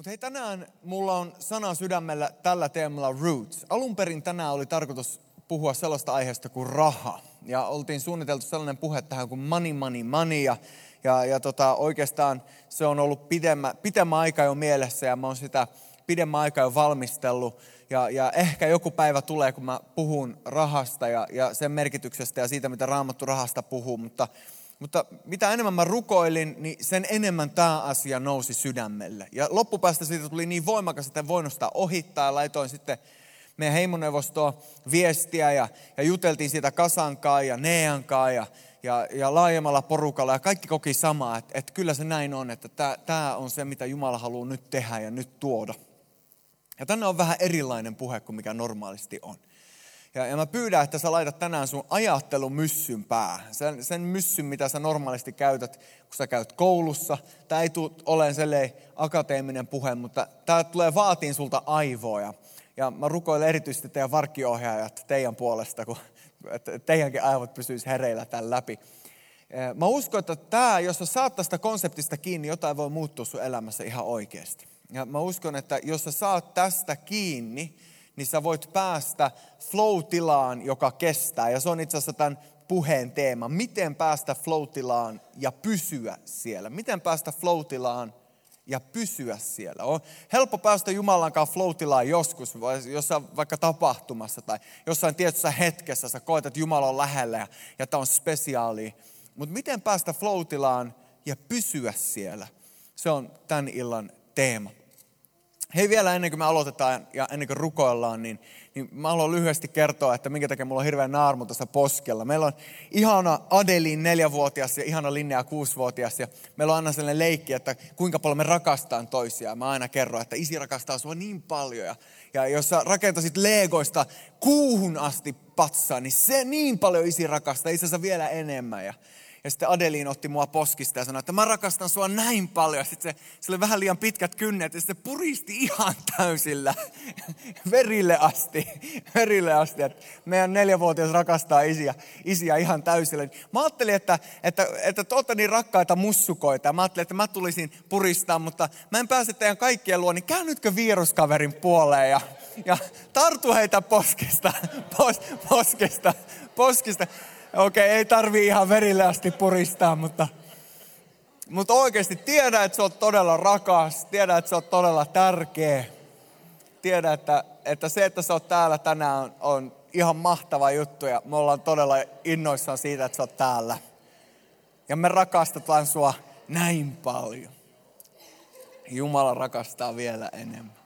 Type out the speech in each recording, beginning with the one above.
Mutta hei, tänään mulla on sana sydämellä tällä teemalla Roots. Alun perin tänään oli tarkoitus puhua sellaista aiheesta kuin raha. Ja oltiin suunniteltu sellainen puhe tähän kuin money, money, money. Ja, ja, ja tota, oikeastaan se on ollut pidemmä, pidemmä aika jo mielessä ja mä oon sitä pidemmän aikaa jo valmistellut. Ja, ja ehkä joku päivä tulee, kun mä puhun rahasta ja, ja sen merkityksestä ja siitä, mitä Raamattu rahasta puhuu. Mutta mutta mitä enemmän mä rukoilin, niin sen enemmän tämä asia nousi sydämelle. Ja loppupäästä siitä tuli niin voimakas, että en voinut sitä ohittaa. Laitoin sitten meidän heimoneuvostoon viestiä ja, ja juteltiin siitä Kasankaan ja Neankaan ja, ja, ja laajemmalla porukalla. Ja kaikki koki samaa, että, että kyllä se näin on, että tämä on se, mitä Jumala haluaa nyt tehdä ja nyt tuoda. Ja tänne on vähän erilainen puhe kuin mikä normaalisti on. Ja, ja mä pyydän, että sä laitat tänään sun ajattelun myssyn päähän. Sen, sen myssyn, mitä sä normaalisti käytät, kun sä käyt koulussa. Tämä ei tule olemaan sellainen akateeminen puhe, mutta tämä tulee vaatiin sulta aivoja. Ja mä rukoilen erityisesti teidän varkkiohjaajat teidän puolesta, kun että teidänkin aivot pysyisi hereillä tämän läpi. Mä uskon, että tämä, jos sä saat tästä konseptista kiinni, jotain voi muuttua sun elämässä ihan oikeasti. Ja mä uskon, että jos sä saat tästä kiinni, niin sä voit päästä flow-tilaan, joka kestää. Ja se on itse asiassa tämän puheen teema. Miten päästä flow-tilaan ja pysyä siellä? Miten päästä flow-tilaan ja pysyä siellä? On helppo päästä Jumalan kanssa flow joskus, jossain vaikka tapahtumassa tai jossain tietyssä hetkessä. Sä koet, että Jumala on lähellä ja, ja tämä on spesiaali. Mutta miten päästä flow ja pysyä siellä? Se on tämän illan teema. Hei vielä ennen kuin me aloitetaan ja ennen kuin rukoillaan, niin, niin mä haluan lyhyesti kertoa, että minkä takia mulla on hirveän naarmu tuossa poskella. Meillä on ihana Adelin neljävuotias ja ihana Linnea kuusivuotias ja meillä on aina sellainen leikki, että kuinka paljon me rakastaan toisiaan. Mä aina kerron, että isi rakastaa sua niin paljon ja, ja jos sä rakentasit Legoista kuuhun asti patsaa, niin se niin paljon isi rakastaa, itse vielä enemmän. Ja, ja sitten Adelin otti mua poskista ja sanoi, että mä rakastan sua näin paljon. Sitten se, se oli vähän liian pitkät kynnet ja se puristi ihan täysillä verille asti. Verille asti, että meidän neljävuotias rakastaa isiä, isiä ihan täysillä. Mä ajattelin, että, että, että te olette niin rakkaita mussukoita. Mä ajattelin, että mä tulisin puristaa, mutta mä en pääse teidän kaikkien luo, niin käännytkö viruskaverin puoleen ja, ja tartu heitä poskesta, pos, poskesta, poskesta. Okei, okay, ei tarvi ihan verille asti puristaa, mutta, mutta oikeasti tiedä, että sä oot todella rakas. Tiedä, että sä oot todella tärkeä. Tiedä, että, että se, että sä oot täällä tänään on, on ihan mahtava juttu ja me ollaan todella innoissaan siitä, että sä oot täällä. Ja me rakastetaan sua näin paljon. Jumala rakastaa vielä enemmän.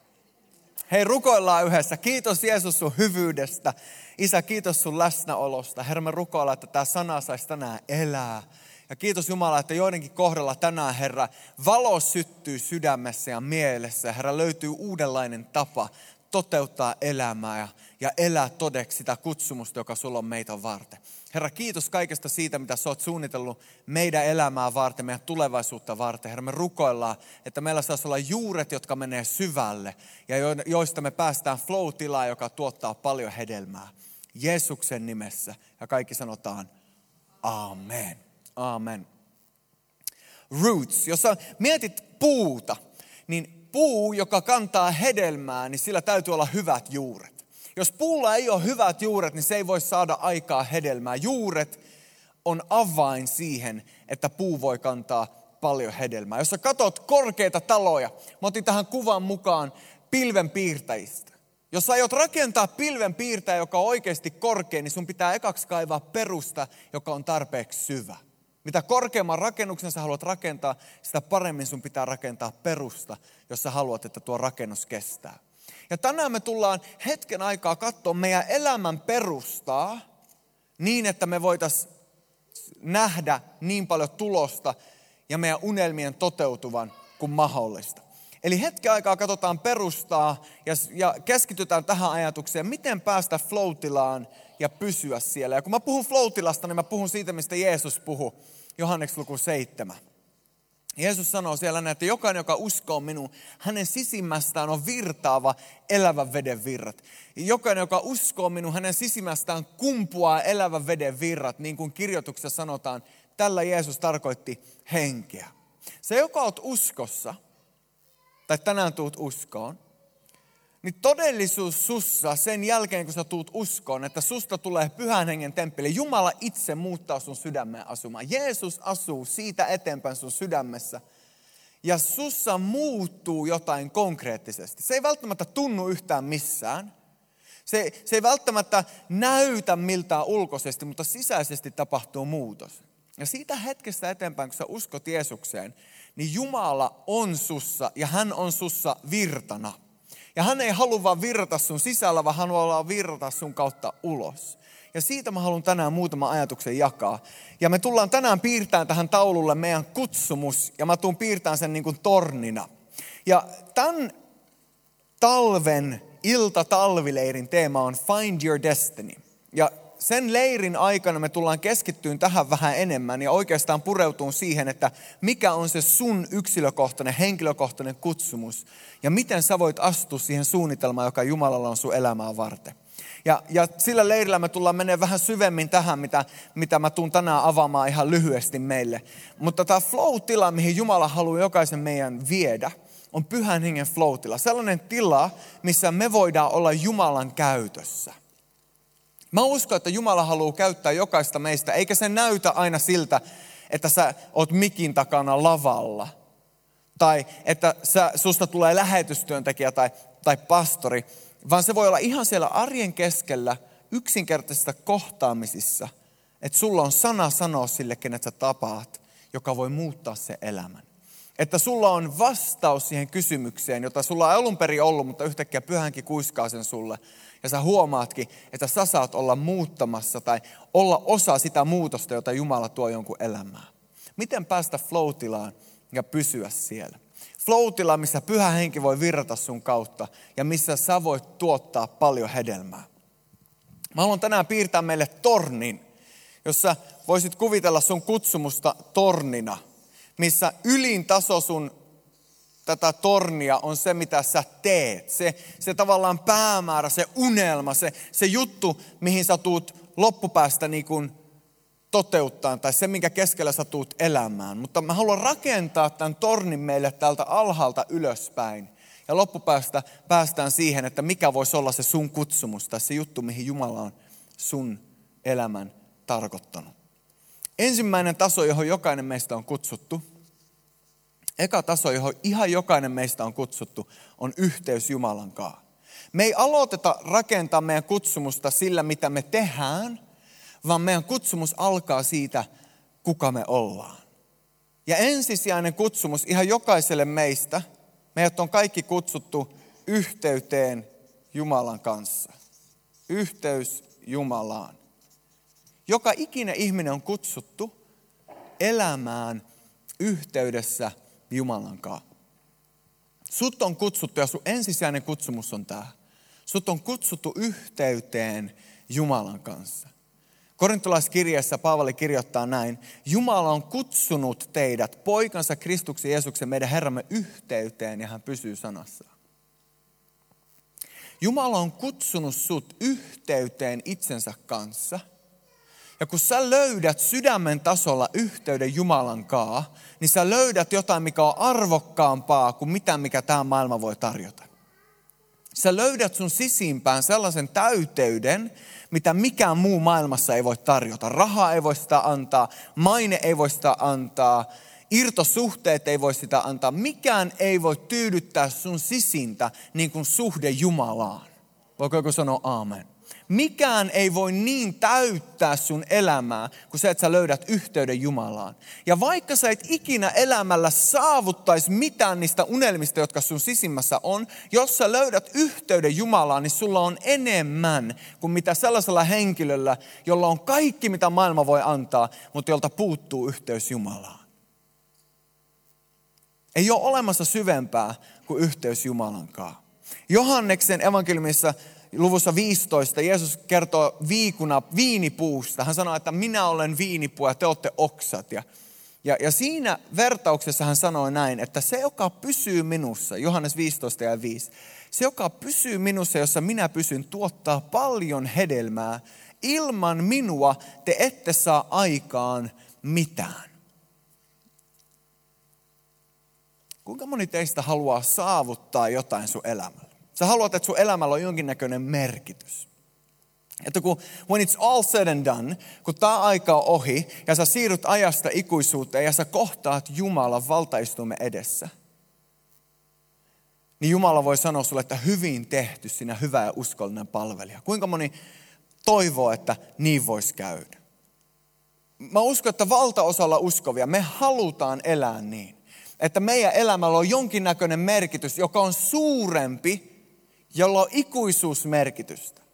Hei, rukoillaan yhdessä. Kiitos Jeesus sun hyvyydestä. Isä, kiitos sun läsnäolosta. Herra, me rukoillaan, että tämä sana saisi tänään elää. Ja kiitos Jumala, että joidenkin kohdalla tänään, Herra, valo syttyy sydämessä ja mielessä. Herra, löytyy uudenlainen tapa toteuttaa elämää ja, ja elää todeksi sitä kutsumusta, joka sulla on meitä varten. Herra, kiitos kaikesta siitä, mitä sä oot suunnitellut meidän elämää varten, meidän tulevaisuutta varten. Herra, me rukoillaan, että meillä saisi olla juuret, jotka menee syvälle ja joista me päästään flow-tilaan, joka tuottaa paljon hedelmää. Jeesuksen nimessä. Ja kaikki sanotaan Amen. Amen. Roots. Jos sä mietit puuta, niin puu, joka kantaa hedelmää, niin sillä täytyy olla hyvät juuret. Jos puulla ei ole hyvät juuret, niin se ei voi saada aikaa hedelmää. Juuret on avain siihen, että puu voi kantaa paljon hedelmää. Jos sä katot korkeita taloja, mä otin tähän kuvan mukaan pilvenpiirtäjistä. Jos aiot rakentaa pilvenpiirtäjä, joka on oikeasti korkea, niin sun pitää ekaksi kaivaa perusta, joka on tarpeeksi syvä. Mitä korkeamman rakennuksen sä haluat rakentaa, sitä paremmin sun pitää rakentaa perusta, jos sä haluat, että tuo rakennus kestää. Ja tänään me tullaan hetken aikaa katsoa meidän elämän perustaa niin, että me voitaisiin nähdä niin paljon tulosta ja meidän unelmien toteutuvan kuin mahdollista. Eli hetken aikaa katsotaan perustaa ja, ja keskitytään tähän ajatukseen, miten päästä floatilaan ja pysyä siellä. Ja kun mä puhun floatilasta, niin mä puhun siitä, mistä Jeesus puhui. Johannes luku 7. Jeesus sanoo siellä näin, että jokainen, joka uskoo minuun, hänen sisimmästään on virtaava elävän veden virrat. Jokainen, joka uskoo minuun, hänen sisimmästään kumpuaa elävän veden virrat, niin kuin kirjoituksessa sanotaan. Tällä Jeesus tarkoitti henkeä. Se, joka on uskossa, tai tänään tuut uskoon, niin todellisuus sussa sen jälkeen, kun sä tuut uskoon, että susta tulee pyhän hengen temppeli, Jumala itse muuttaa sun sydämeen asumaan. Jeesus asuu siitä eteenpäin sun sydämessä. Ja sussa muuttuu jotain konkreettisesti. Se ei välttämättä tunnu yhtään missään. Se, se ei välttämättä näytä miltään ulkoisesti, mutta sisäisesti tapahtuu muutos. Ja siitä hetkestä eteenpäin, kun sä uskot Jeesukseen, niin Jumala on sussa ja hän on sussa virtana. Ja hän ei halua vaan virrata sun sisällä, vaan hän haluaa virrata sun kautta ulos. Ja siitä mä haluan tänään muutaman ajatuksen jakaa. Ja me tullaan tänään piirtämään tähän taululle meidän kutsumus, ja mä tuun piirtämään sen niin kuin tornina. Ja tämän talven ilta-talvileirin teema on Find Your Destiny. Ja sen leirin aikana me tullaan keskittyyn tähän vähän enemmän ja oikeastaan pureutuun siihen, että mikä on se sun yksilökohtainen, henkilökohtainen kutsumus ja miten sä voit astua siihen suunnitelmaan, joka Jumalalla on sun elämää varten. Ja, ja sillä leirillä me tullaan menemään vähän syvemmin tähän, mitä, mitä mä tuun tänään avaamaan ihan lyhyesti meille. Mutta tämä flow-tila, mihin Jumala haluaa jokaisen meidän viedä, on pyhän hengen flow-tila. Sellainen tila, missä me voidaan olla Jumalan käytössä. Mä uskon, että Jumala haluaa käyttää jokaista meistä, eikä se näytä aina siltä, että sä oot mikin takana lavalla. Tai että sä, susta tulee lähetystyöntekijä tai, tai pastori, vaan se voi olla ihan siellä arjen keskellä yksinkertaisissa kohtaamisissa, että sulla on sana sanoa sille, kenet sä tapaat, joka voi muuttaa se elämän. Että sulla on vastaus siihen kysymykseen, jota sulla ei alun perin ollut, mutta yhtäkkiä pyhänkin kuiskaa sen sulle. Ja sä huomaatkin, että sä saat olla muuttamassa tai olla osa sitä muutosta, jota Jumala tuo jonkun elämään. Miten päästä flow ja pysyä siellä? flow missä pyhä henki voi virrata sun kautta ja missä sä voit tuottaa paljon hedelmää. Mä haluan tänään piirtää meille tornin, jossa voisit kuvitella sun kutsumusta tornina, missä ylin taso sun tätä tornia on se, mitä sä teet. Se, se tavallaan päämäärä, se unelma, se, se juttu, mihin sä tuut loppupäästä niin kuin toteuttaa, tai se, minkä keskellä sä tuut elämään. Mutta mä haluan rakentaa tämän tornin meille täältä alhaalta ylöspäin. Ja loppupäästä päästään siihen, että mikä voisi olla se sun kutsumus tai se juttu, mihin Jumala on sun elämän tarkoittanut. Ensimmäinen taso, johon jokainen meistä on kutsuttu, eka taso, johon ihan jokainen meistä on kutsuttu, on yhteys Jumalan kanssa. Me ei aloiteta rakentaa meidän kutsumusta sillä, mitä me tehdään, vaan meidän kutsumus alkaa siitä, kuka me ollaan. Ja ensisijainen kutsumus ihan jokaiselle meistä, meidät on kaikki kutsuttu yhteyteen Jumalan kanssa. Yhteys Jumalaan. Joka ikinen ihminen on kutsuttu elämään yhteydessä Jumalan kanssa. Sut on kutsuttu ja sun ensisijainen kutsumus on tämä. Sut on kutsuttu yhteyteen Jumalan kanssa. Korintolaiskirjeessä Paavali kirjoittaa näin, Jumala on kutsunut teidät poikansa Kristuksen Jeesuksen meidän Herramme yhteyteen ja hän pysyy sanassaan. Jumala on kutsunut sut yhteyteen itsensä kanssa. Ja kun sä löydät sydämen tasolla yhteyden Jumalan kaa, niin sä löydät jotain, mikä on arvokkaampaa kuin mitä, mikä tämä maailma voi tarjota. Sä löydät sun sisimpään sellaisen täyteyden, mitä mikään muu maailmassa ei voi tarjota. Raha ei voi sitä antaa, maine ei voi sitä antaa, irtosuhteet ei voi sitä antaa. Mikään ei voi tyydyttää sun sisintä niin kuin suhde Jumalaan. Voiko joku sanoa aamen? Mikään ei voi niin täyttää sun elämää, kuin se, että sä löydät yhteyden Jumalaan. Ja vaikka sä et ikinä elämällä saavuttaisi mitään niistä unelmista, jotka sun sisimmässä on, jos sä löydät yhteyden Jumalaan, niin sulla on enemmän kuin mitä sellaisella henkilöllä, jolla on kaikki, mitä maailma voi antaa, mutta jolta puuttuu yhteys Jumalaan. Ei ole olemassa syvempää kuin yhteys Jumalan kanssa. Johanneksen evankeliumissa luvussa 15 Jeesus kertoo viikuna viinipuusta. Hän sanoo, että minä olen viinipuu ja te olette oksat. Ja, ja, ja siinä vertauksessa hän sanoi näin, että se, joka pysyy minussa, Johannes 15 ja 5, se, joka pysyy minussa, jossa minä pysyn, tuottaa paljon hedelmää. Ilman minua te ette saa aikaan mitään. Kuinka moni teistä haluaa saavuttaa jotain sun elämällä? Sä haluat, että sun elämällä on jonkinnäköinen merkitys. Että kun when it's all said and done, kun tämä aika on ohi ja sä siirryt ajasta ikuisuuteen ja sä kohtaat Jumalan valtaistumme edessä, niin Jumala voi sanoa sulle, että hyvin tehty sinä hyvä ja uskollinen palvelija. Kuinka moni toivoo, että niin voisi käydä? Mä uskon, että valtaosalla uskovia me halutaan elää niin, että meidän elämällä on jonkinnäköinen merkitys, joka on suurempi, jolla on ikuisuusmerkitystä.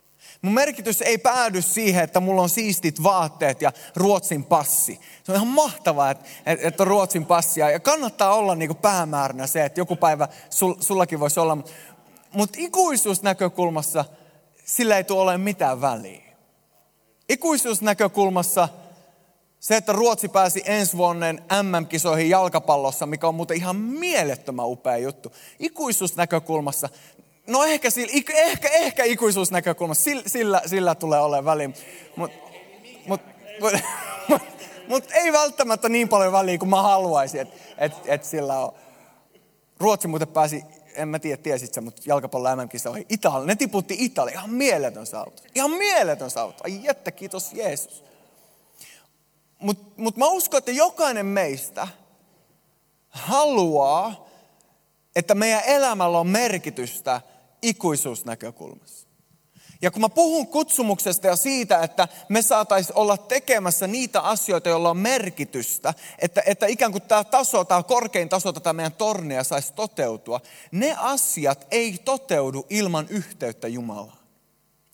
Mun merkitys ei päädy siihen, että mulla on siistit vaatteet ja Ruotsin passi. Se on ihan mahtavaa, että, että on Ruotsin passia. Ja kannattaa olla niin päämääränä se, että joku päivä sul, sullakin voisi olla. Mutta ikuisuusnäkökulmassa sillä ei tule olemaan mitään väliä. Ikuisuusnäkökulmassa se, että Ruotsi pääsi ensi vuonna MM-kisoihin jalkapallossa, mikä on muuten ihan mielettömän upea juttu. Ikuisuusnäkökulmassa No ehkä, sillä, ehkä, ehkä ikuisuusnäkökulmassa, sillä, sillä, sillä tulee olemaan väliä. Mutta mut, mut, mut, mut ei välttämättä niin paljon väliä kuin mä haluaisin, että et, et sillä on. Ruotsi muuten pääsi, en mä tiedä, tiesit sä, mutta jalkapallo mm ohi Italia. Ne tiputti Italia. Ihan mieletön saavutus. Ihan mieletön saavutus. Ai jättä, kiitos Jeesus. Mutta mut mä uskon, että jokainen meistä haluaa, että meidän elämällä on merkitystä ikuisuusnäkökulmassa. Ja kun mä puhun kutsumuksesta ja siitä, että me saataisiin olla tekemässä niitä asioita, joilla on merkitystä, että, että ikään kuin tämä taso, tämä korkein taso tätä meidän tornia saisi toteutua, ne asiat ei toteudu ilman yhteyttä Jumalaan.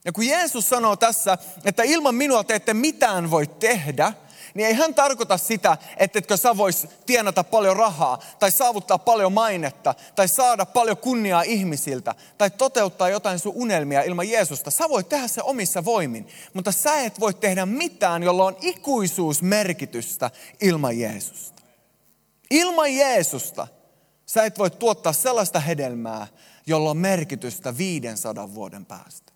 Ja kun Jeesus sanoo tässä, että ilman minua te ette mitään voi tehdä, niin ei hän tarkoita sitä, että etkö sä vois tienata paljon rahaa, tai saavuttaa paljon mainetta, tai saada paljon kunniaa ihmisiltä, tai toteuttaa jotain sun unelmia ilman Jeesusta. Sä voit tehdä se omissa voimin, mutta sä et voi tehdä mitään, jolla on ikuisuusmerkitystä ilman Jeesusta. Ilman Jeesusta sä et voi tuottaa sellaista hedelmää, jolla on merkitystä 500 vuoden päästä.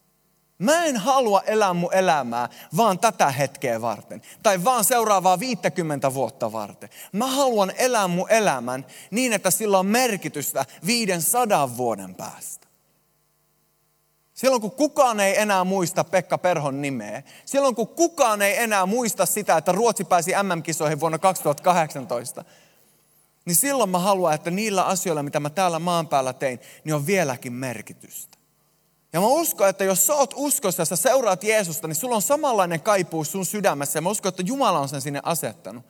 Mä en halua elää mun elämää vaan tätä hetkeä varten. Tai vaan seuraavaa 50 vuotta varten. Mä haluan elää mun elämän niin, että sillä on merkitystä 500 vuoden päästä. Silloin kun kukaan ei enää muista Pekka Perhon nimeä, silloin kun kukaan ei enää muista sitä, että Ruotsi pääsi MM-kisoihin vuonna 2018, niin silloin mä haluan, että niillä asioilla, mitä mä täällä maan päällä tein, niin on vieläkin merkitystä. Ja mä uskon, että jos sä oot uskossa ja sä seuraat Jeesusta, niin sulla on samanlainen kaipuus sun sydämessä. Ja mä uskon, että Jumala on sen sinne asettanut.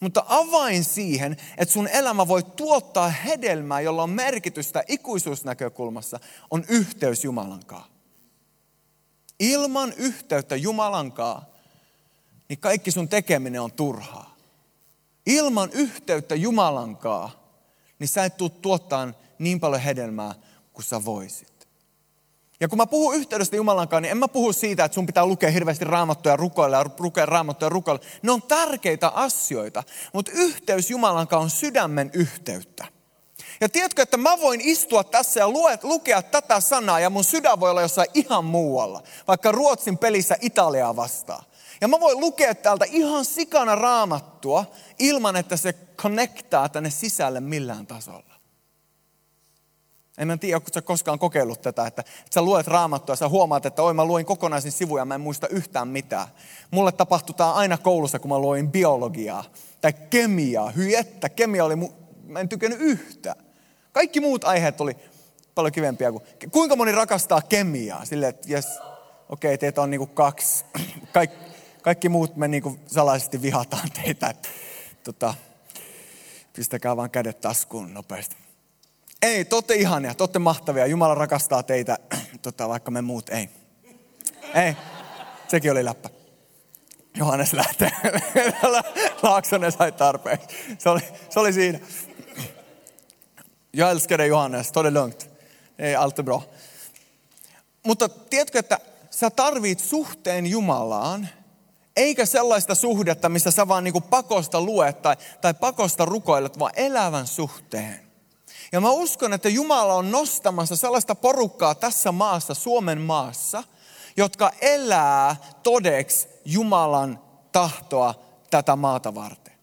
Mutta avain siihen, että sun elämä voi tuottaa hedelmää, jolla on merkitystä ikuisuusnäkökulmassa, on yhteys Jumalankaan. Ilman yhteyttä Jumalankaan, niin kaikki sun tekeminen on turhaa. Ilman yhteyttä Jumalankaan, niin sä et tule tuottaa niin paljon hedelmää kuin sä voisit. Ja kun mä puhun yhteydestä Jumalan kanssa, niin en mä puhu siitä, että sun pitää lukea hirveästi raamattuja rukoilla ja lukea raamattuja rukoilla. Ne on tärkeitä asioita, mutta yhteys Jumalan kanssa on sydämen yhteyttä. Ja tiedätkö, että mä voin istua tässä ja lukea tätä sanaa ja mun sydän voi olla jossain ihan muualla. Vaikka Ruotsin pelissä Italiaa vastaan. Ja mä voin lukea täältä ihan sikana raamattua ilman, että se connectaa tänne sisälle millään tasolla. En mä tiedä, onko sä koskaan kokeillut tätä, että, että sä luet raamattua ja sä huomaat, että oi mä luin kokonaisen sivuja ja mä en muista yhtään mitään. Mulle tapahtui tämä aina koulussa, kun mä luin biologiaa tai kemiaa. Hyi että, kemia oli, mu- mä en tykännyt yhtään. Kaikki muut aiheet oli paljon kivempiä kuin, kuinka moni rakastaa kemiaa? Silleen, että jes, okei, okay, teitä on niinku kaksi. Kaik, kaikki muut me niinku salaisesti vihataan teitä. Tota, pistäkää vaan kädet taskuun nopeasti. Ei, te olette ihania, te olette mahtavia. Jumala rakastaa teitä, tota, vaikka me muut ei. Ei, sekin oli läppä. Johannes lähtee. Laaksonen sai tarpeen. Se oli, se oli siinä. Jag älskar dig Johannes, ta det lugnt. Allt bra. Mutta tiedätkö, että sä tarvit suhteen Jumalaan, eikä sellaista suhdetta, missä sä vaan niinku pakosta luet tai, tai pakosta rukoilet, vaan elävän suhteen. Ja mä uskon, että Jumala on nostamassa sellaista porukkaa tässä maassa, Suomen maassa, jotka elää todeksi Jumalan tahtoa tätä maata varten.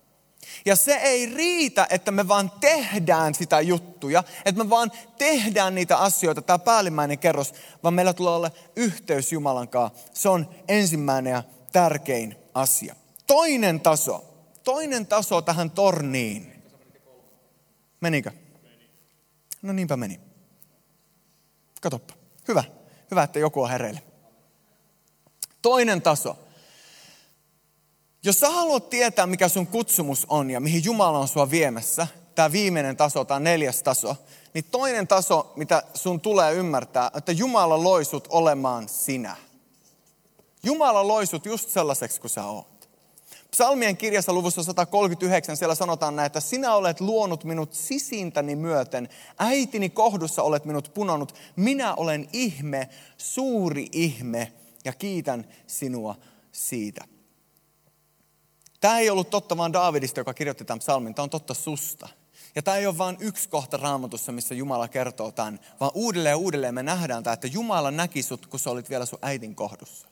Ja se ei riitä, että me vaan tehdään sitä juttuja, että me vaan tehdään niitä asioita, tämä päällimmäinen kerros, vaan meillä tulee olla yhteys Jumalan kanssa. Se on ensimmäinen ja tärkein asia. Toinen taso, toinen taso tähän torniin. Menikö? No niinpä meni. Katoppa. Hyvä. Hyvä, että joku on hereille. Toinen taso. Jos sä haluat tietää, mikä sun kutsumus on ja mihin Jumala on sua viemässä, tämä viimeinen taso, tämä neljäs taso, niin toinen taso, mitä sun tulee ymmärtää, että Jumala loi sut olemaan sinä. Jumala loi sut just sellaiseksi kuin sä oot. Psalmien kirjassa luvussa 139 siellä sanotaan näin, että sinä olet luonut minut sisintäni myöten, äitini kohdussa olet minut punonut, minä olen ihme, suuri ihme ja kiitän sinua siitä. Tämä ei ollut totta vaan Daavidista, joka kirjoitti tämän psalmin, tämä on totta susta. Ja tämä ei ole vain yksi kohta raamatussa, missä Jumala kertoo tämän, vaan uudelleen ja uudelleen me nähdään tämä, että Jumala näki sut, kun sä olit vielä sun äitin kohdussa.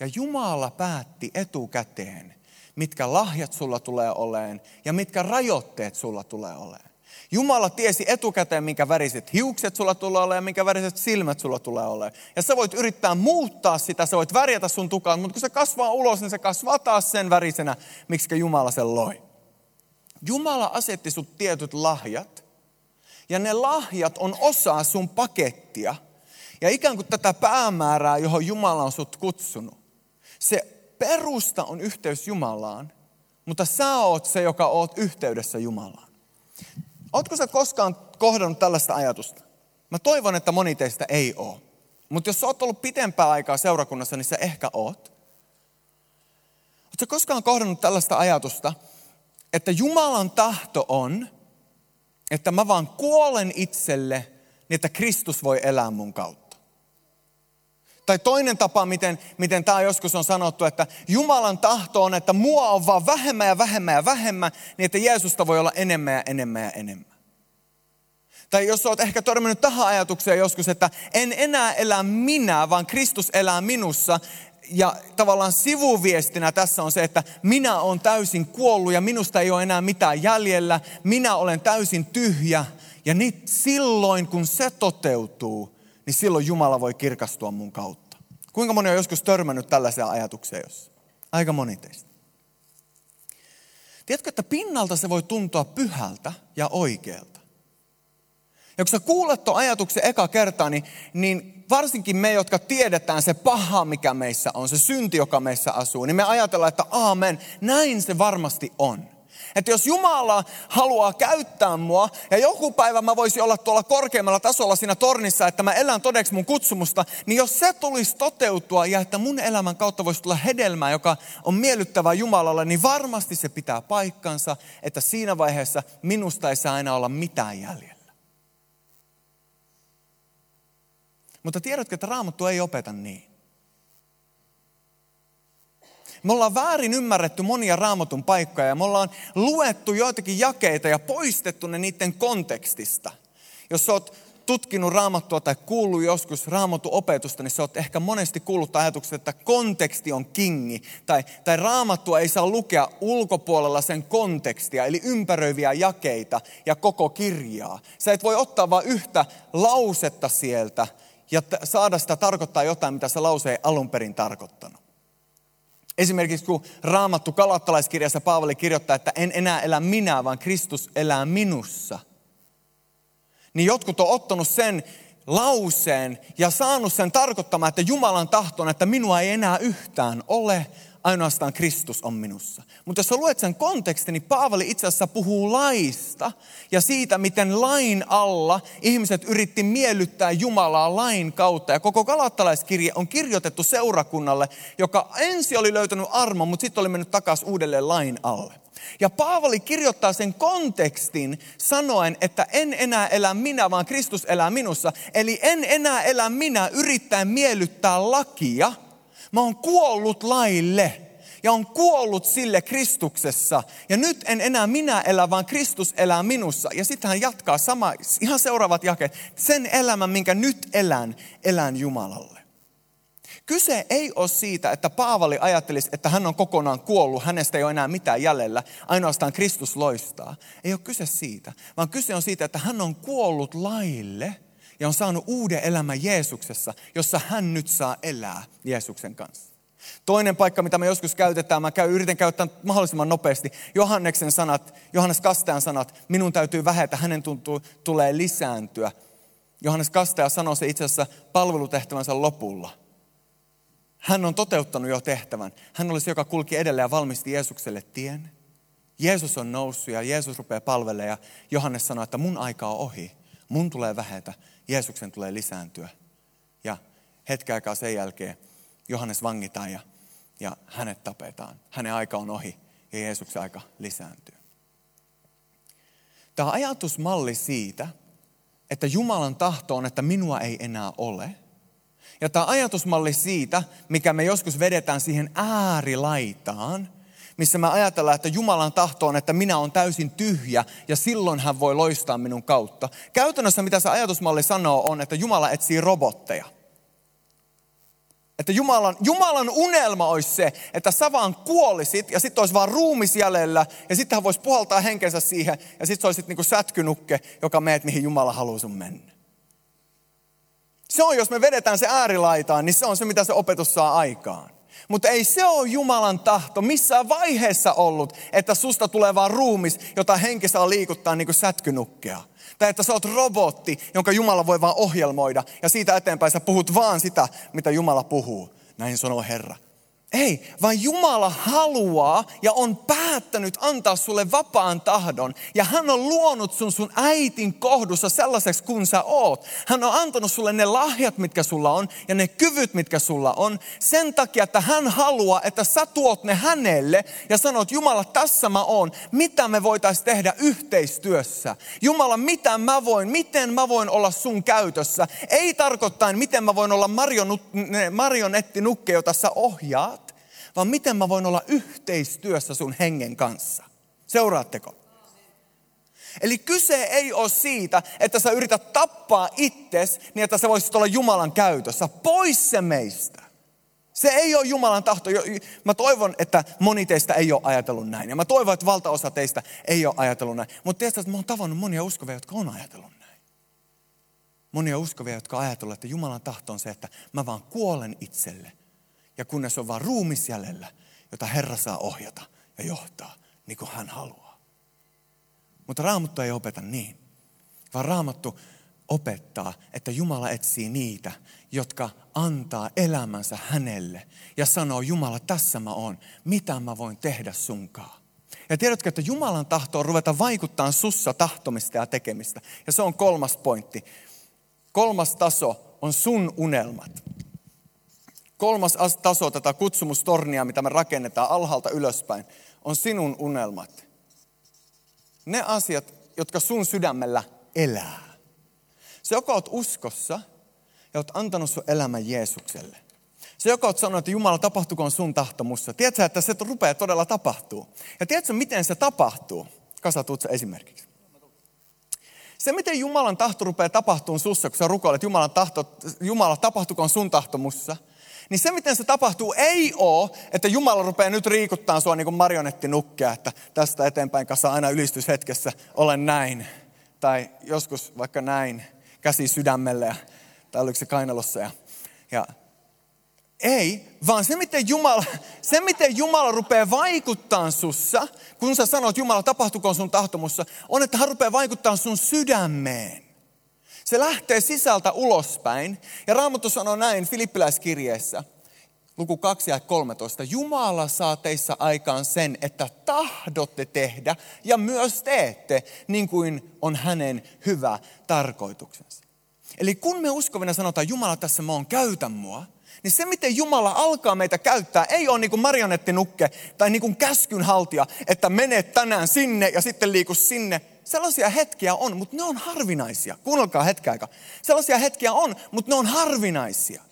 Ja Jumala päätti etukäteen, mitkä lahjat sulla tulee oleen ja mitkä rajoitteet sulla tulee oleen. Jumala tiesi etukäteen, minkä väriset hiukset sulla tulee olemaan ja minkä väriset silmät sulla tulee olemaan. Ja sä voit yrittää muuttaa sitä, sä voit värjätä sun tukaan, mutta kun se kasvaa ulos, niin se kasvaa taas sen värisenä, miksi Jumala sen loi. Jumala asetti sut tietyt lahjat, ja ne lahjat on osa sun pakettia. Ja ikään kuin tätä päämäärää, johon Jumala on sut kutsunut. Se perusta on yhteys Jumalaan, mutta sä oot se, joka oot yhteydessä Jumalaan. Ootko sä koskaan kohdannut tällaista ajatusta? Mä toivon, että moni teistä ei ole. Mutta jos sä oot ollut pitempää aikaa seurakunnassa, niin sä ehkä oot. Oletko koskaan kohdannut tällaista ajatusta, että Jumalan tahto on, että mä vaan kuolen itselle, niin että Kristus voi elää mun kautta? Tai toinen tapa, miten, miten tämä joskus on sanottu, että Jumalan tahto on, että mua on vaan vähemmän ja vähemmän ja vähemmän, niin että Jeesusta voi olla enemmän ja enemmän ja enemmän. Tai jos olet ehkä törmännyt tähän ajatukseen joskus, että en enää elä minä, vaan Kristus elää minussa. Ja tavallaan sivuviestinä tässä on se, että minä olen täysin kuollut ja minusta ei ole enää mitään jäljellä. Minä olen täysin tyhjä. Ja nyt silloin, kun se toteutuu, niin silloin Jumala voi kirkastua mun kautta. Kuinka moni on joskus törmännyt tällaiseen ajatukseen jos? Aika moni teistä. Tiedätkö, että pinnalta se voi tuntua pyhältä ja oikealta. Ja kun sä kuulet tuon ajatuksen eka kertaa, niin, niin varsinkin me, jotka tiedetään se paha, mikä meissä on, se synti, joka meissä asuu, niin me ajatellaan, että aamen, näin se varmasti on. Että jos Jumala haluaa käyttää mua ja joku päivä mä voisin olla tuolla korkeammalla tasolla siinä tornissa, että mä elän todeksi mun kutsumusta, niin jos se tulisi toteutua ja että mun elämän kautta voisi tulla hedelmää, joka on miellyttävää Jumalalle, niin varmasti se pitää paikkansa, että siinä vaiheessa minusta ei saa enää olla mitään jäljellä. Mutta tiedätkö, että Raamattu ei opeta niin. Me ollaan väärin ymmärretty monia raamatun paikkoja ja me ollaan luettu joitakin jakeita ja poistettu ne niiden kontekstista. Jos sä oot tutkinut raamattua tai kuullut joskus raamatun opetusta, niin sä oot ehkä monesti kuullut ajatuksen, että konteksti on kingi. Tai, tai raamattua ei saa lukea ulkopuolella sen kontekstia, eli ympäröiviä jakeita ja koko kirjaa. Sä et voi ottaa vain yhtä lausetta sieltä ja saada sitä tarkoittaa jotain, mitä se lause ei alun perin tarkoittanut. Esimerkiksi kun Raamattu kalattalaiskirjassa Paavali kirjoittaa, että en enää elä minä, vaan Kristus elää minussa. Niin jotkut on ottanut sen lauseen ja saanut sen tarkoittamaan, että Jumalan tahto on, että minua ei enää yhtään ole, ainoastaan Kristus on minussa. Mutta jos sä luet sen kontekstin, niin Paavali itse asiassa puhuu laista ja siitä, miten lain alla ihmiset yritti miellyttää Jumalaa lain kautta. Ja koko galattalaiskirje on kirjoitettu seurakunnalle, joka ensi oli löytänyt armon, mutta sitten oli mennyt takaisin uudelleen lain alle. Ja Paavali kirjoittaa sen kontekstin sanoen, että en enää elä minä, vaan Kristus elää minussa. Eli en enää elä minä yrittäen miellyttää lakia, Mä oon kuollut laille ja on kuollut sille Kristuksessa. Ja nyt en enää minä elä, vaan Kristus elää minussa. Ja sitten hän jatkaa sama, ihan seuraavat jakeet. Sen elämän, minkä nyt elän, elän Jumalalle. Kyse ei ole siitä, että Paavali ajattelisi, että hän on kokonaan kuollut, hänestä ei ole enää mitään jäljellä, ainoastaan Kristus loistaa. Ei ole kyse siitä, vaan kyse on siitä, että hän on kuollut laille ja on saanut uuden elämän Jeesuksessa, jossa hän nyt saa elää Jeesuksen kanssa. Toinen paikka, mitä me joskus käytetään, mä yritän käyttää mahdollisimman nopeasti. Johanneksen sanat, Johannes Kastajan sanat, minun täytyy vähetä, hänen tuntuu, tulee lisääntyä. Johannes Kastaja sanoi se itse asiassa palvelutehtävänsä lopulla. Hän on toteuttanut jo tehtävän. Hän olisi, joka kulki edelleen ja valmisti Jeesukselle tien. Jeesus on noussut ja Jeesus rupeaa palvelemaan ja Johannes sanoi, että mun aika on ohi. Mun tulee vähetä, Jeesuksen tulee lisääntyä. Ja hetken aikaa sen jälkeen Johannes vangitaan ja, ja hänet tapetaan. Hänen aika on ohi ja Jeesuksen aika lisääntyy. Tämä ajatusmalli siitä, että Jumalan tahto on, että minua ei enää ole. Ja tämä ajatusmalli siitä, mikä me joskus vedetään siihen äärilaitaan, missä me ajatellaan, että Jumalan tahto on, että minä olen täysin tyhjä ja silloin hän voi loistaa minun kautta. Käytännössä mitä se ajatusmalli sanoo on, että Jumala etsii robotteja – että Jumalan, Jumalan unelma olisi se, että sä vaan kuolisit ja sitten olisi vaan ruumis jäljellä ja sitten hän voisi puhaltaa henkensä siihen ja sitten se olisi niin kuin sätkynukke, joka meet mihin Jumala haluaa sun mennä. Se on, jos me vedetään se äärilaitaan, niin se on se, mitä se opetus saa aikaan. Mutta ei se ole Jumalan tahto missään vaiheessa ollut, että susta tulee vaan ruumis, jota henki saa liikuttaa niin kuin sätkynukkea. Tai että sä oot robotti, jonka Jumala voi vaan ohjelmoida. Ja siitä eteenpäin sä puhut vaan sitä, mitä Jumala puhuu. Näin sanoo Herra. Ei, vaan Jumala haluaa ja on päättänyt antaa sulle vapaan tahdon. Ja hän on luonut sun sun äitin kohdussa sellaiseksi kuin sä oot. Hän on antanut sulle ne lahjat, mitkä sulla on ja ne kyvyt, mitkä sulla on. Sen takia, että hän haluaa, että sä tuot ne hänelle ja sanot, Jumala, tässä mä oon. Mitä me voitaisiin tehdä yhteistyössä? Jumala, mitä mä voin, miten mä voin olla sun käytössä? Ei tarkoittain, miten mä voin olla marionettinukke, jota sä ohjaat vaan miten mä voin olla yhteistyössä sun hengen kanssa. Seuraatteko? Eli kyse ei ole siitä, että sä yrität tappaa itses niin, että sä voisit olla Jumalan käytössä. Pois se meistä. Se ei ole Jumalan tahto. Mä toivon, että moni teistä ei ole ajatellut näin. Ja mä toivon, että valtaosa teistä ei ole ajatellut näin. Mutta tiedätkö, että mä oon tavannut monia uskovia, jotka on ajatellut näin. Monia uskovia, jotka on ajatellut, että Jumalan tahto on se, että mä vaan kuolen itselle ja kunnes on vain ruumis jäljellä, jota Herra saa ohjata ja johtaa niin kuin hän haluaa. Mutta Raamattu ei opeta niin, vaan Raamattu opettaa, että Jumala etsii niitä, jotka antaa elämänsä hänelle ja sanoo, Jumala, tässä mä oon, mitä mä voin tehdä sunkaan. Ja tiedätkö, että Jumalan tahto on ruveta vaikuttaa sussa tahtomista ja tekemistä. Ja se on kolmas pointti. Kolmas taso on sun unelmat. Kolmas taso tätä kutsumustornia, mitä me rakennetaan alhaalta ylöspäin, on sinun unelmat. Ne asiat, jotka sun sydämellä elää. Se, joka oot uskossa ja oot antanut sun elämän Jeesukselle. Se, joka oot sanonut, että Jumala tapahtukoon sun tahtomussa. Tiedätkö, että se rupeaa todella tapahtuu. Ja tiedätkö, miten se tapahtuu? Kasa, tuut esimerkiksi. Se, miten Jumalan tahto rupeaa tapahtumaan sussa, kun sä rukoilet, Jumalan tahto, Jumala tapahtukoon sun tahtomussa – niin se, miten se tapahtuu, ei ole, että Jumala rupeaa nyt riikuttaa sua niin kuin marionettinukkea, että tästä eteenpäin kanssa aina ylistyshetkessä olen näin. Tai joskus vaikka näin, käsi sydämelle ja, tai oliko se kainalossa. Ja, ja ei, vaan se miten, Jumala, se, miten Jumala rupeaa vaikuttaa sussa, kun sä sanot, Jumala, tapahtukoon sun tahtomussa, on, että hän rupeaa vaikuttaa sun sydämeen. Se lähtee sisältä ulospäin. Ja Raamattu sanoo näin Filippiläiskirjeessä, luku 2 ja 13. Jumala saa teissä aikaan sen, että tahdotte tehdä ja myös teette, niin kuin on hänen hyvä tarkoituksensa. Eli kun me uskovina sanotaan, Jumala tässä mä oon, käytä mua, niin se miten Jumala alkaa meitä käyttää, ei ole niin kuin marionettinukke tai niin kuin käskynhaltija, että mene tänään sinne ja sitten liiku sinne, Sellaisia hetkiä on, mutta ne on harvinaisia. Kuunnelkaa hetken aika. Sellaisia hetkiä on, mutta ne on harvinaisia.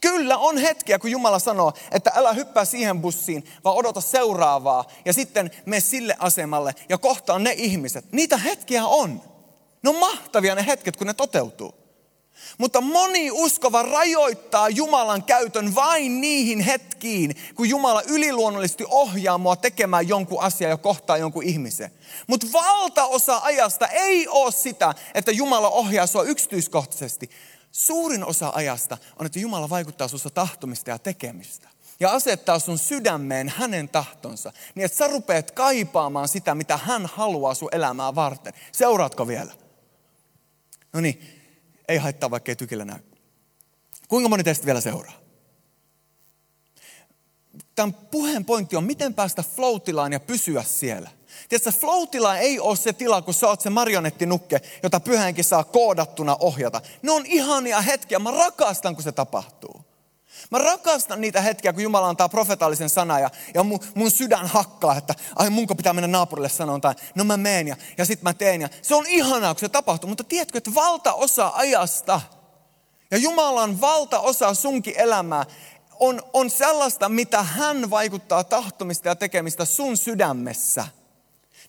Kyllä on hetkiä, kun Jumala sanoo, että älä hyppää siihen bussiin, vaan odota seuraavaa. Ja sitten me sille asemalle ja kohtaan ne ihmiset. Niitä hetkiä on. Ne on mahtavia ne hetket, kun ne toteutuu. Mutta moni uskova rajoittaa Jumalan käytön vain niihin hetkiin, kun Jumala yliluonnollisesti ohjaa mua tekemään jonkun asian ja kohtaa jonkun ihmisen. Mutta valtaosa ajasta ei ole sitä, että Jumala ohjaa sua yksityiskohtaisesti. Suurin osa ajasta on, että Jumala vaikuttaa sinussa tahtomista ja tekemistä. Ja asettaa sun sydämeen hänen tahtonsa. Niin että sä rupeat kaipaamaan sitä, mitä hän haluaa sun elämää varten. Seuraatko vielä? No niin, ei haittaa, vaikka ei tykillä näy. Kuinka moni teistä vielä seuraa? Tämän puheen pointti on, miten päästä floatilaan ja pysyä siellä. Tiedätkö, floatila ei ole se tila, kun sä oot se marionettinukke, jota pyhänkin saa koodattuna ohjata. Ne on ihania hetkiä. Mä rakastan, kun se tapahtuu. Mä rakastan niitä hetkiä, kun Jumala antaa profetaalisen sanan ja, ja mun, mun sydän hakkaa, että ai munko pitää mennä naapurille sanoa tai no mä meen ja, ja sit mä teen. Ja se on ihanaa, kun se tapahtuu, mutta tiedätkö, että valtaosa ajasta ja Jumalan valtaosa sunkin elämää on, on sellaista, mitä hän vaikuttaa tahtomista ja tekemistä sun sydämessä –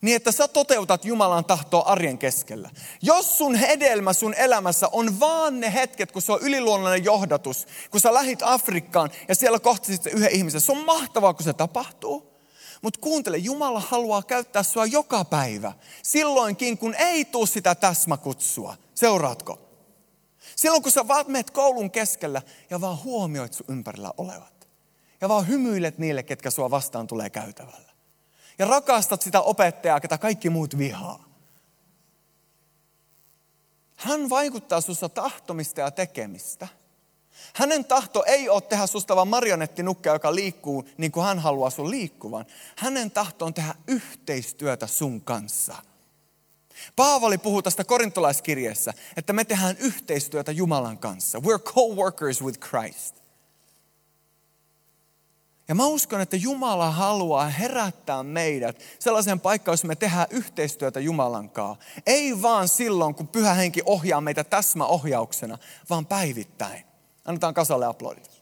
niin että sä toteutat Jumalan tahtoa arjen keskellä. Jos sun hedelmä sun elämässä on vaan ne hetket, kun se on yliluonnollinen johdatus, kun sä lähit Afrikkaan ja siellä kohtasit yhden ihmisen, se on mahtavaa, kun se tapahtuu. Mutta kuuntele, Jumala haluaa käyttää sua joka päivä, silloinkin kun ei tule sitä täsmäkutsua. Seuraatko? Silloin kun sä vaan meet koulun keskellä ja vaan huomioit sun ympärillä olevat. Ja vaan hymyilet niille, ketkä sua vastaan tulee käytävällä ja rakastat sitä opettajaa, ketä kaikki muut vihaa. Hän vaikuttaa sussa tahtomista ja tekemistä. Hänen tahto ei ole tehdä susta vaan marionettinukkeja, joka liikkuu niin kuin hän haluaa sun liikkuvan. Hänen tahto on tehdä yhteistyötä sun kanssa. Paavali puhuu tästä korintolaiskirjeessä, että me tehdään yhteistyötä Jumalan kanssa. We're co-workers with Christ. Ja mä uskon, että Jumala haluaa herättää meidät sellaiseen paikkaan, jossa me tehdään yhteistyötä Jumalan kanssa. Ei vaan silloin, kun pyhä henki ohjaa meitä täsmäohjauksena, vaan päivittäin. Annetaan kasalle aplodit.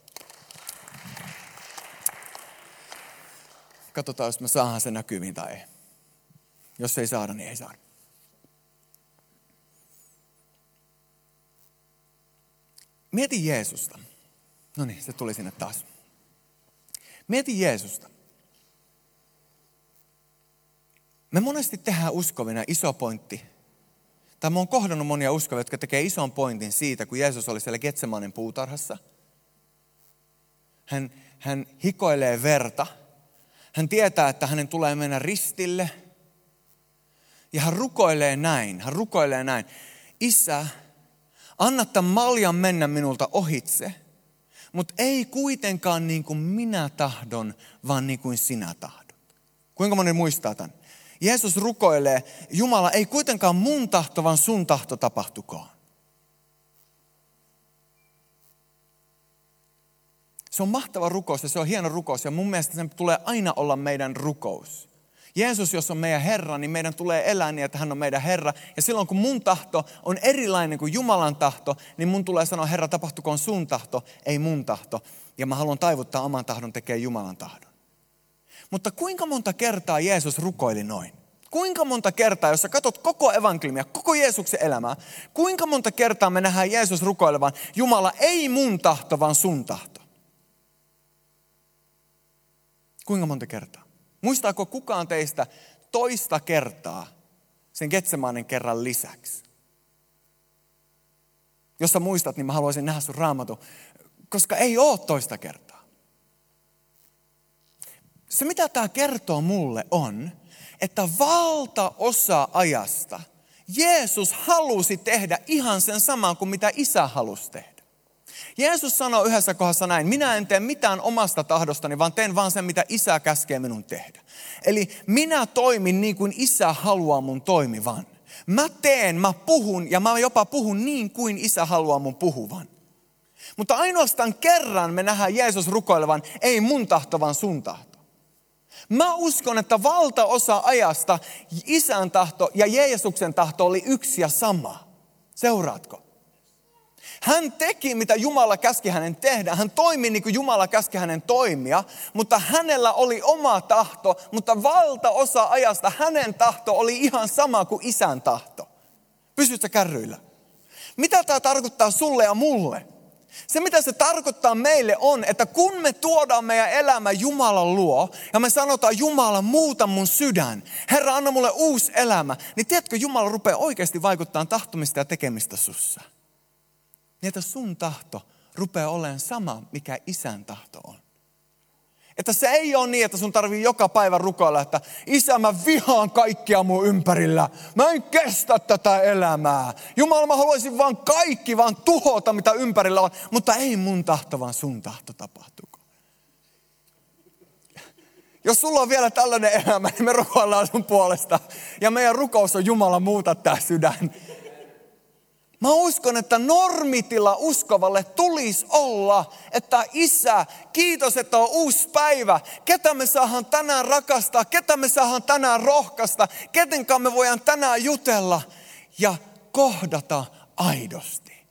Katsotaan, jos me saadaan se näkyviin tai ei. Jos ei saada, niin ei saada. Mieti Jeesusta. No niin, se tuli sinne taas. Mieti Jeesusta. Me monesti tehdään uskovina iso pointti. Tai mä oon kohdannut monia uskovia, jotka tekee ison pointin siitä, kun Jeesus oli siellä Getsemanin puutarhassa. Hän, hän hikoilee verta. Hän tietää, että hänen tulee mennä ristille. Ja hän rukoilee näin. Hän rukoilee näin. Isä, anna tämän maljan mennä minulta ohitse – mutta ei kuitenkaan niin kuin minä tahdon, vaan niin kuin sinä tahdot. Kuinka moni muistaa tämän? Jeesus rukoilee, Jumala, ei kuitenkaan mun tahto, vaan sun tahto tapahtukoon. Se on mahtava rukous ja se on hieno rukous ja mun mielestä sen tulee aina olla meidän rukous. Jeesus, jos on meidän Herra, niin meidän tulee elää niin, että hän on meidän Herra. Ja silloin kun mun tahto on erilainen kuin Jumalan tahto, niin mun tulee sanoa, Herra, tapahtukoon sun tahto, ei mun tahto. Ja mä haluan taivuttaa oman tahdon tekee Jumalan tahdon. Mutta kuinka monta kertaa Jeesus rukoili noin? Kuinka monta kertaa, jos sä katsot koko evankeliumia, koko Jeesuksen elämää, kuinka monta kertaa me nähdään Jeesus rukoilevan, Jumala ei mun tahto, vaan sun tahto? Kuinka monta kertaa? Muistaako kukaan teistä toista kertaa sen Getsemaanin kerran lisäksi? Jos sä muistat, niin mä haluaisin nähdä sun raamatu, koska ei ole toista kertaa. Se mitä tämä kertoo mulle on, että valtaosa ajasta Jeesus halusi tehdä ihan sen saman kuin mitä isä halusi tehdä. Jeesus sanoi yhdessä kohdassa näin, minä en tee mitään omasta tahdostani, vaan teen vaan sen, mitä isä käskee minun tehdä. Eli minä toimin niin kuin isä haluaa mun toimivan. Mä teen, mä puhun ja mä jopa puhun niin kuin isä haluaa mun puhuvan. Mutta ainoastaan kerran me nähdään Jeesus rukoilevan, ei mun tahto, vaan sun tahto. Mä uskon, että valtaosa ajasta isän tahto ja Jeesuksen tahto oli yksi ja sama. Seuraatko? Hän teki, mitä Jumala käski hänen tehdä. Hän toimi niin kuin Jumala käski hänen toimia, mutta hänellä oli oma tahto, mutta valtaosa ajasta hänen tahto oli ihan sama kuin isän tahto. Pysytkö kärryillä? Mitä tämä tarkoittaa sulle ja mulle? Se mitä se tarkoittaa meille on, että kun me tuodaan meidän elämä Jumalan luo ja me sanotaan Jumala muuta mun sydän, Herra anna mulle uusi elämä, niin tiedätkö Jumala rupeaa oikeasti vaikuttaa tahtomista ja tekemistä sussa. Niin että sun tahto rupeaa olemaan sama, mikä isän tahto on. Että se ei ole niin, että sun tarvii joka päivä rukoilla, että isä mä vihaan kaikkia mun ympärillä. Mä en kestä tätä elämää. Jumala mä haluaisin vaan kaikki vaan tuhota, mitä ympärillä on. Mutta ei mun tahto, vaan sun tahto tapahtuu. Jos sulla on vielä tällainen elämä, niin me rukoillaan sun puolesta. Ja meidän rukous on Jumala muuta tämä sydän. Mä uskon, että normitila uskovalle tulisi olla, että isä, kiitos, että on uusi päivä. Ketä me saadaan tänään rakastaa, ketä me saadaan tänään rohkaista, ketenkaan me voidaan tänään jutella ja kohdata aidosti.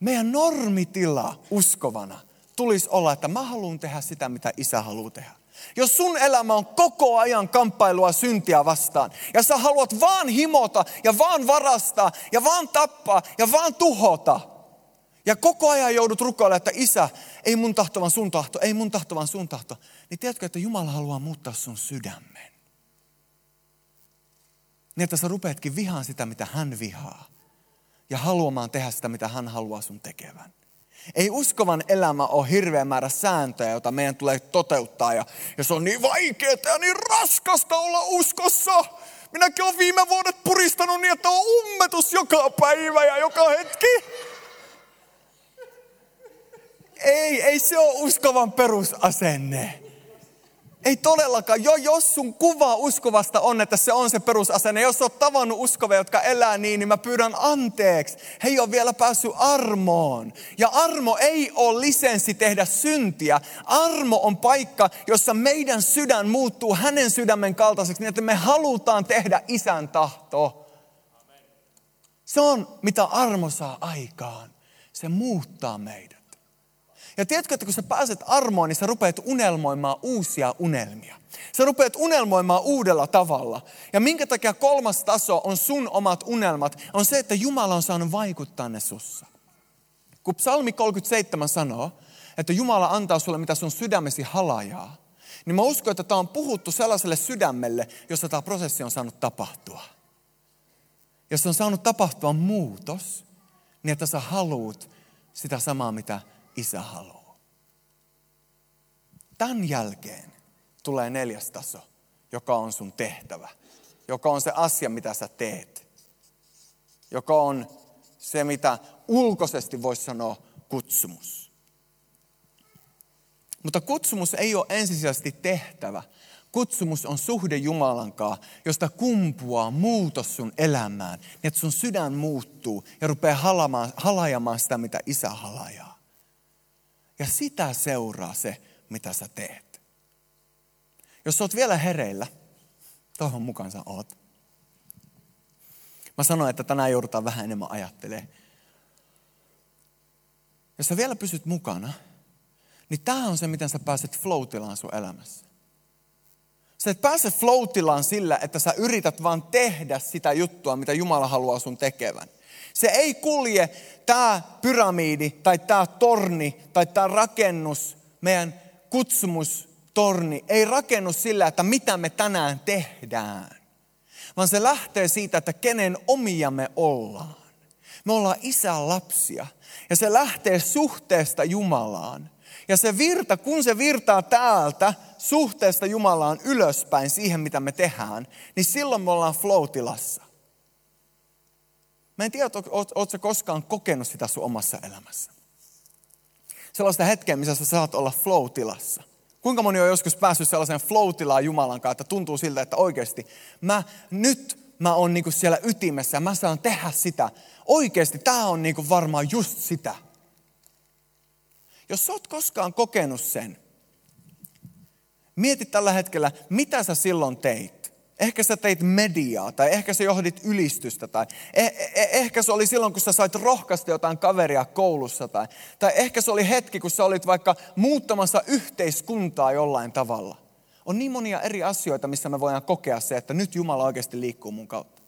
Meidän normitila uskovana tulisi olla, että mä haluan tehdä sitä, mitä isä haluaa tehdä. Jos sun elämä on koko ajan kamppailua syntiä vastaan ja sä haluat vaan himota ja vaan varastaa ja vaan tappaa ja vaan tuhota. Ja koko ajan joudut rukoilemaan, että isä, ei mun tahto vaan sun tahto, ei mun tahto vaan sun tahto. Niin tiedätkö, että Jumala haluaa muuttaa sun sydämen. Niin että sä rupeatkin vihaan sitä, mitä hän vihaa. Ja haluamaan tehdä sitä, mitä hän haluaa sun tekevän. Ei uskovan elämä ole hirveä määrä sääntöjä, joita meidän tulee toteuttaa. Ja, ja se on niin vaikeaa ja niin raskasta olla uskossa. Minäkin olen viime vuodet puristanut niin, että on ummetus joka päivä ja joka hetki. Ei, ei se ole uskovan perusasenne. Ei todellakaan. Jo, jos sun kuva uskovasta on, että se on se perusasenne. Jos oot tavannut uskovia, jotka elää niin, niin mä pyydän anteeksi. He ei ole vielä päässyt armoon. Ja armo ei ole lisenssi tehdä syntiä. Armo on paikka, jossa meidän sydän muuttuu hänen sydämen kaltaiseksi, niin että me halutaan tehdä isän tahto. Se on, mitä armo saa aikaan. Se muuttaa meitä. Ja tiedätkö, että kun sä pääset armoon, niin sä rupeat unelmoimaan uusia unelmia. Sä rupeat unelmoimaan uudella tavalla. Ja minkä takia kolmas taso on sun omat unelmat, on se, että Jumala on saanut vaikuttaa ne sussa. Kun psalmi 37 sanoo, että Jumala antaa sulle mitä sun sydämesi halajaa, niin mä uskon, että tämä on puhuttu sellaiselle sydämelle, jossa tämä prosessi on saanut tapahtua. Jos on saanut tapahtua muutos, niin että sä haluut sitä samaa, mitä isä haluaa. Tämän jälkeen tulee neljäs taso, joka on sun tehtävä. Joka on se asia, mitä sä teet. Joka on se, mitä ulkoisesti voisi sanoa kutsumus. Mutta kutsumus ei ole ensisijaisesti tehtävä. Kutsumus on suhde Jumalankaan, josta kumpuaa muutos sun elämään, niin että sun sydän muuttuu ja rupeaa halajamaan sitä, mitä isä halajaa. Ja sitä seuraa se, mitä sä teet. Jos oot vielä hereillä, toivon mukaan sä oot. Mä sanoin, että tänään joudutaan vähän enemmän ajattelemaan. Jos sä vielä pysyt mukana, niin tämä on se, miten sä pääset floatilaan sun elämässä. Sä et pääse floatilaan sillä, että sä yrität vaan tehdä sitä juttua, mitä Jumala haluaa sun tekevän. Se ei kulje tämä pyramidi tai tämä torni tai tämä rakennus, meidän kutsumustorni, ei rakennu sillä, että mitä me tänään tehdään. Vaan se lähtee siitä, että kenen omia me ollaan. Me ollaan isän lapsia. Ja se lähtee suhteesta Jumalaan. Ja se virta, kun se virtaa täältä suhteesta Jumalaan ylöspäin siihen, mitä me tehdään, niin silloin me ollaan flow-tilassa. Mä en tiedä, ootko koskaan kokenut sitä sun omassa elämässä. Sellaista hetkeä, missä sä saat olla flow-tilassa. Kuinka moni on joskus päässyt sellaiseen flow-tilaan Jumalan kanssa, että tuntuu siltä, että oikeasti mä nyt mä oon niinku siellä ytimessä ja mä saan tehdä sitä. Oikeasti tämä on niinku varmaan just sitä. Jos sä oot koskaan kokenut sen, mieti tällä hetkellä, mitä sä silloin teit. Ehkä sä teit mediaa tai ehkä sä johdit ylistystä tai eh, eh, ehkä se oli silloin, kun sä sait rohkaista jotain kaveria koulussa tai, tai ehkä se oli hetki, kun sä olit vaikka muuttamassa yhteiskuntaa jollain tavalla. On niin monia eri asioita, missä me voidaan kokea se, että nyt Jumala oikeasti liikkuu mun kautta.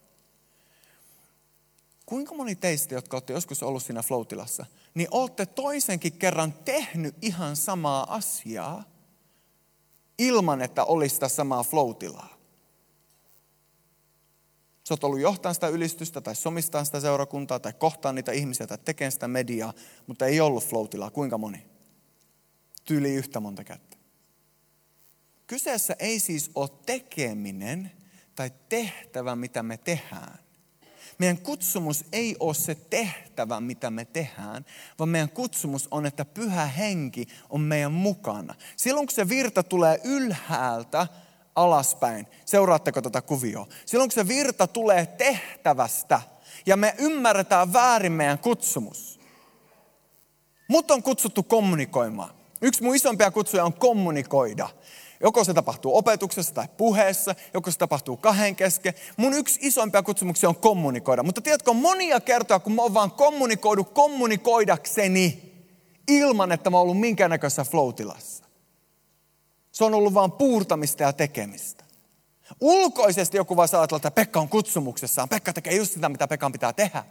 Kuinka moni teistä, jotka olette joskus ollut siinä floatilassa, niin olette toisenkin kerran tehnyt ihan samaa asiaa ilman, että olisi sitä samaa floatilaa? Sä oot ollut johtamaan sitä ylistystä tai somistaa sitä seurakuntaa tai kohtaan niitä ihmisiä tai tekemään sitä mediaa, mutta ei ollut floatilaa. Kuinka moni? Tyyli yhtä monta kättä. Kyseessä ei siis ole tekeminen tai tehtävä, mitä me tehdään. Meidän kutsumus ei ole se tehtävä, mitä me tehdään, vaan meidän kutsumus on, että pyhä henki on meidän mukana. Silloin kun se virta tulee ylhäältä alaspäin, seuraatteko tätä kuvioa? Silloin kun se virta tulee tehtävästä ja me ymmärretään väärin meidän kutsumus. Mut on kutsuttu kommunikoimaan. Yksi mun isompia kutsuja on kommunikoida. Joko se tapahtuu opetuksessa tai puheessa, joko se tapahtuu kahden kesken. Mun yksi isoimpia kutsumuksia on kommunikoida. Mutta tiedätkö, monia kertoja, kun mä oon vaan kommunikoidu kommunikoidakseni ilman, että mä oon ollut minkäännäköisessä floatilassa. Se on ollut vaan puurtamista ja tekemistä. Ulkoisesti joku vaan saa että Pekka on kutsumuksessaan. Pekka tekee just sitä, mitä Pekan pitää tehdä.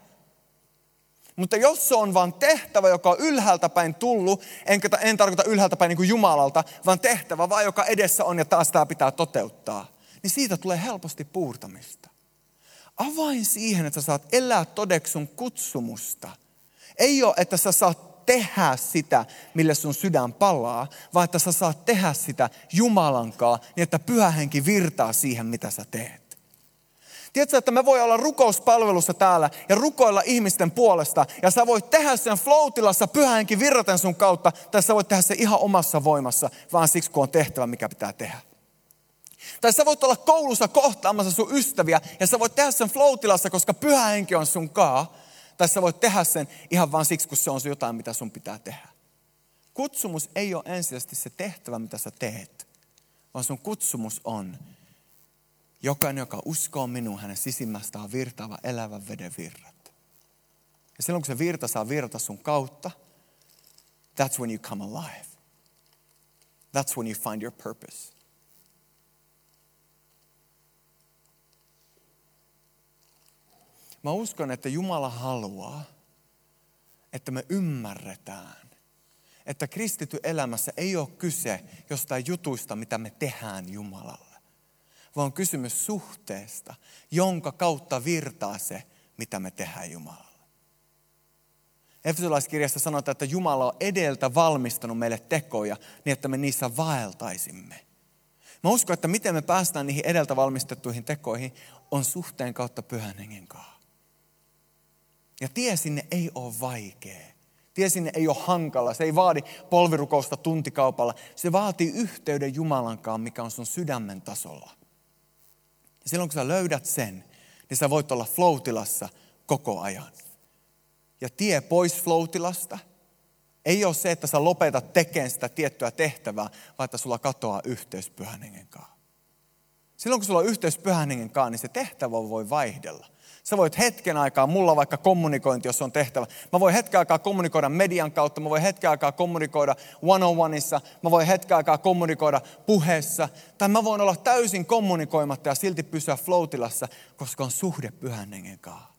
Mutta jos se on vain tehtävä, joka on ylhäältä päin tullut, enkä en tarkoita ylhäältä päin niin kuin Jumalalta, vaan tehtävä vaan, joka edessä on ja taas tämä pitää toteuttaa, niin siitä tulee helposti puurtamista. Avain siihen, että sä saat elää todeksi sun kutsumusta, ei ole, että sä saat tehdä sitä, mille sun sydän palaa, vaan että sä saat tehdä sitä Jumalankaa, niin että pyhä henki virtaa siihen, mitä sä teet. Tiedätkö, että me voi olla rukouspalvelussa täällä ja rukoilla ihmisten puolesta. Ja sä voit tehdä sen floatilassa pyhänkin virraten sun kautta. Tai sä voit tehdä se ihan omassa voimassa, vaan siksi kun on tehtävä, mikä pitää tehdä. Tai sä voit olla koulussa kohtaamassa sun ystäviä ja sä voit tehdä sen floatilassa, koska pyhä henki on sun kaa. Tai sä voit tehdä sen ihan vain siksi, kun se on se jotain, mitä sun pitää tehdä. Kutsumus ei ole ensisijaisesti se tehtävä, mitä sä teet, vaan sun kutsumus on Jokainen, joka uskoo minuun, hänen sisimmästään virtaava elävän veden virrat. Ja silloin kun se virta saa virta sun kautta, that's when you come alive. That's when you find your purpose. Mä uskon, että Jumala haluaa, että me ymmärretään, että kristity elämässä ei ole kyse jostain jutuista, mitä me tehdään Jumalalle vaan kysymys suhteesta, jonka kautta virtaa se, mitä me tehdään Jumalalle. Efesolaiskirjassa sanotaan, että Jumala on edeltä valmistanut meille tekoja niin, että me niissä vaeltaisimme. Mä uskon, että miten me päästään niihin edeltä valmistettuihin tekoihin, on suhteen kautta pyhän hengen kanssa. Ja tie sinne ei ole vaikea. Tie sinne ei ole hankala. Se ei vaadi polvirukousta tuntikaupalla. Se vaatii yhteyden Jumalankaan, mikä on sun sydämen tasolla. Ja silloin kun sä löydät sen, niin sä voit olla floatilassa koko ajan. Ja tie pois floatilasta ei ole se, että sä lopetat tekemään sitä tiettyä tehtävää, vaan että sulla katoaa yhteys pyhän kanssa. Silloin kun sulla on yhteys pyhän kanssa, niin se tehtävä voi vaihdella. Sä voit hetken aikaa, mulla vaikka kommunikointi, jos on tehtävä. Mä voin hetken aikaa kommunikoida median kautta, mä voin hetken aikaa kommunikoida one-on-oneissa, mä voin hetken aikaa kommunikoida puheessa. Tai mä voin olla täysin kommunikoimatta ja silti pysyä floatilassa, koska on suhde pyhän hengen kanssa.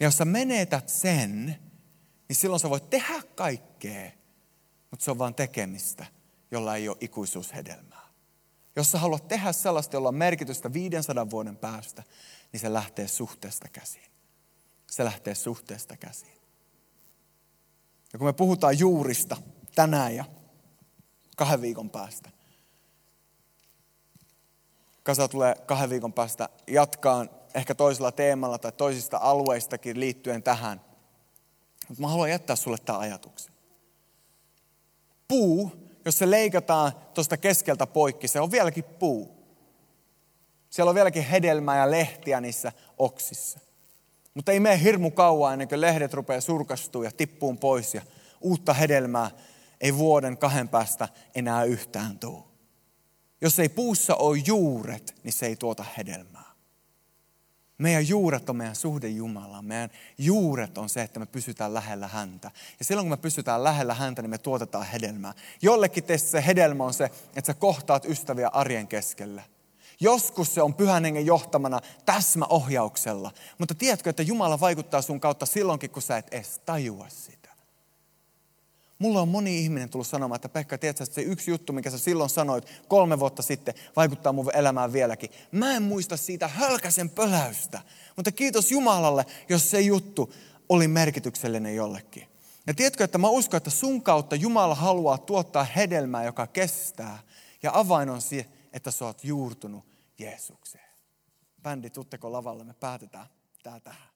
Ja jos sä menetät sen, niin silloin sä voit tehdä kaikkea, mutta se on vain tekemistä, jolla ei ole ikuisuushedelmää. Jos sä haluat tehdä sellaista, jolla on merkitystä 500 vuoden päästä, niin se lähtee suhteesta käsiin. Se lähtee suhteesta käsiin. Ja kun me puhutaan juurista tänään ja kahden viikon päästä, Kasa tulee kahden viikon päästä jatkaan ehkä toisella teemalla tai toisista alueistakin liittyen tähän. Mutta mä haluan jättää sulle tämän ajatuksen. Puu, jos se leikataan tuosta keskeltä poikki, se on vieläkin puu. Siellä on vieläkin hedelmää ja lehtiä niissä oksissa. Mutta ei mene hirmu kauan ennen kuin lehdet rupeaa surkastuu ja tippuun pois ja uutta hedelmää ei vuoden kahden päästä enää yhtään tule. Jos ei puussa ole juuret, niin se ei tuota hedelmää. Meidän juuret on meidän suhde Jumalaan. Meidän juuret on se, että me pysytään lähellä häntä. Ja silloin kun me pysytään lähellä häntä, niin me tuotetaan hedelmää. Jollekin teistä se hedelmä on se, että sä kohtaat ystäviä arjen keskellä. Joskus se on pyhän hengen johtamana täsmäohjauksella. Mutta tiedätkö, että Jumala vaikuttaa sun kautta silloinkin, kun sä et edes tajua sitä. Mulla on moni ihminen tullut sanomaan, että Pekka, tiedätkö, että se yksi juttu, mikä sä silloin sanoit kolme vuotta sitten, vaikuttaa mun elämään vieläkin. Mä en muista siitä hölkäsen pöläystä, mutta kiitos Jumalalle, jos se juttu oli merkityksellinen jollekin. Ja tiedätkö, että mä uskon, että sun kautta Jumala haluaa tuottaa hedelmää, joka kestää. Ja avain on se, että sä oot juurtunut Jeesukseen. Bändi, tutteko lavalle, me päätetään tää tähän.